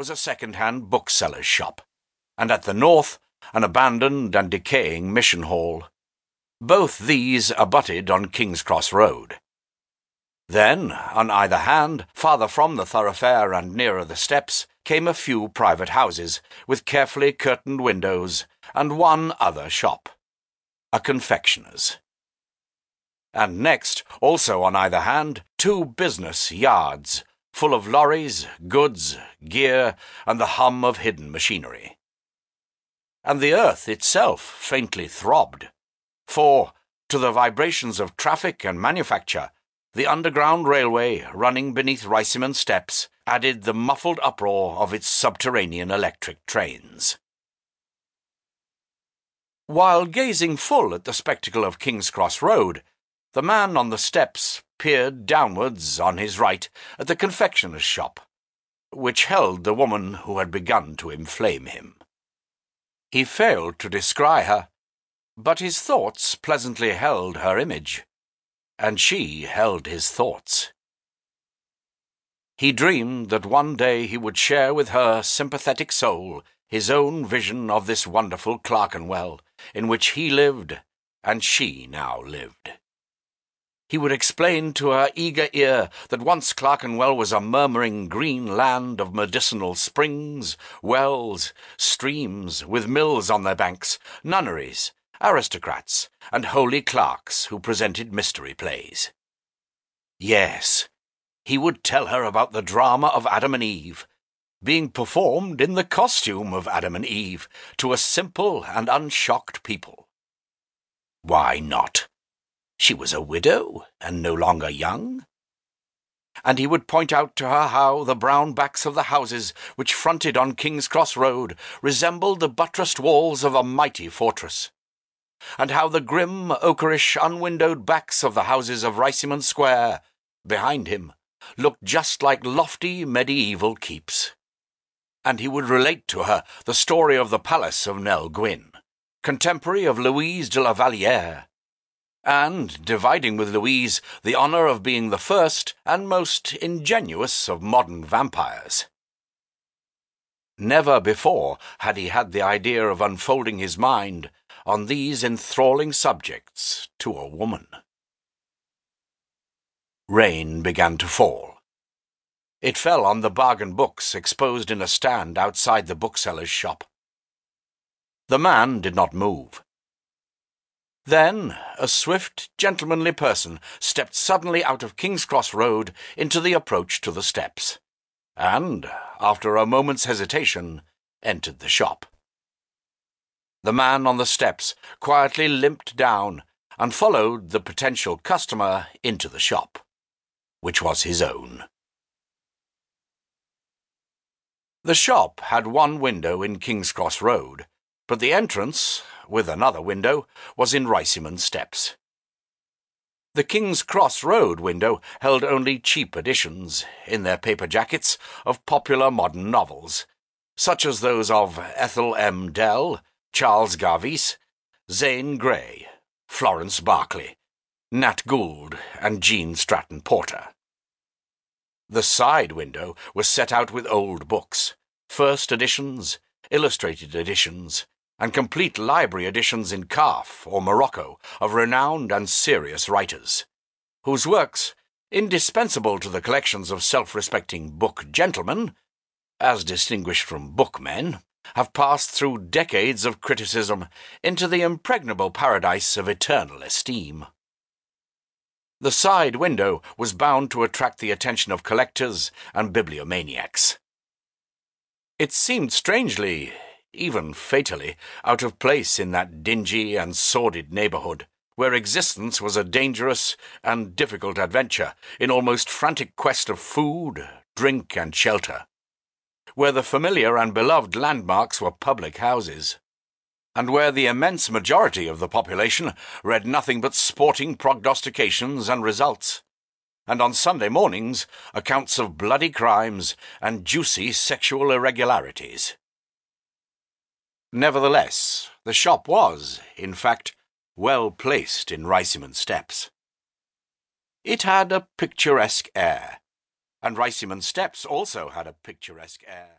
was a second-hand bookseller's shop, and at the north an abandoned and decaying mission hall. Both these abutted on King's Cross Road. Then, on either hand, farther from the thoroughfare and nearer the steps, came a few private houses, with carefully curtained windows, and one other shop, a confectioner's. And next, also on either hand, two business yards, full of lorries, goods, gear, and the hum of hidden machinery. And the earth itself faintly throbbed, for, to the vibrations of traffic and manufacture, the underground railway running beneath Riceyman steps added the muffled uproar of its subterranean electric trains. While gazing full at the spectacle of King's Cross Road, the man on the steps peered downwards on his right at the confectioner's shop, which held the woman who had begun to inflame him. He failed to descry her, but his thoughts pleasantly held her image and she held his thoughts. He dreamed that one day he would share with her sympathetic soul his own vision of this wonderful Clerkenwell, in which he lived and she now lived. He would explain to her eager ear that once Clerkenwell was a murmuring green land of medicinal springs, wells, streams, with mills on their banks, nunneries, aristocrats, and holy clerks who presented mystery plays. Yes, he would tell her about the drama of Adam and Eve, being performed in the costume of Adam and Eve to a simple and unshocked people. Why not? She was a widow and no longer young. And he would point out to her how the brown backs of the houses which fronted on King's Cross Road resembled the buttressed walls of a mighty fortress and how the grim, ochreish, unwindowed backs of the houses of Riceyman Square, behind him, looked just like lofty medieval keeps. And he would relate to her the story of the palace of Nell Gwyn, contemporary of Louise de la Vallière, and dividing with Louise the honour of being the first and most ingenuous of modern vampires. Never before had he had the idea of unfolding his mind on these enthralling subjects to a woman. Rain began to fall. It fell on the bargain books exposed in a stand outside the bookseller's shop. The man did not move. Then a swift, gentlemanly person stepped suddenly out of King's Cross Road into the approach to the steps, and, after a moment's hesitation, entered the shop. The man on the steps quietly limped down and followed the potential customer into the shop, which was his own. The shop had one window in King's Cross Road, but the entrance, with another window, was in Riceyman Steps. The King's Cross Road window held only cheap editions, in their paper jackets, of popular modern novels, such as those of Ethel M. Dell, Charles Garvice, Zane Grey, Florence Barclay, Nat Gould, and Gene Stratton Porter. The side window was set out with old books, first editions, illustrated editions, and complete library editions in calf or Morocco of renowned and serious writers, whose works, indispensable to the collections of self-respecting book gentlemen, as distinguished from bookmen, have passed through decades of criticism into the impregnable paradise of eternal esteem. The side window was bound to attract the attention of collectors and bibliomaniacs. It seemed strangely, even fatally, out of place in that dingy and sordid neighbourhood, where existence was a dangerous and difficult adventure in almost frantic quest of food, drink, and shelter where the familiar and beloved landmarks were public houses, and where the immense majority of the population read nothing but sporting prognostications and results, and on Sunday mornings accounts of bloody crimes and juicy sexual irregularities. Nevertheless, the shop was, in fact, well placed in Riceyman Steps. It had a picturesque air, and Riceyman Steps also had a picturesque air.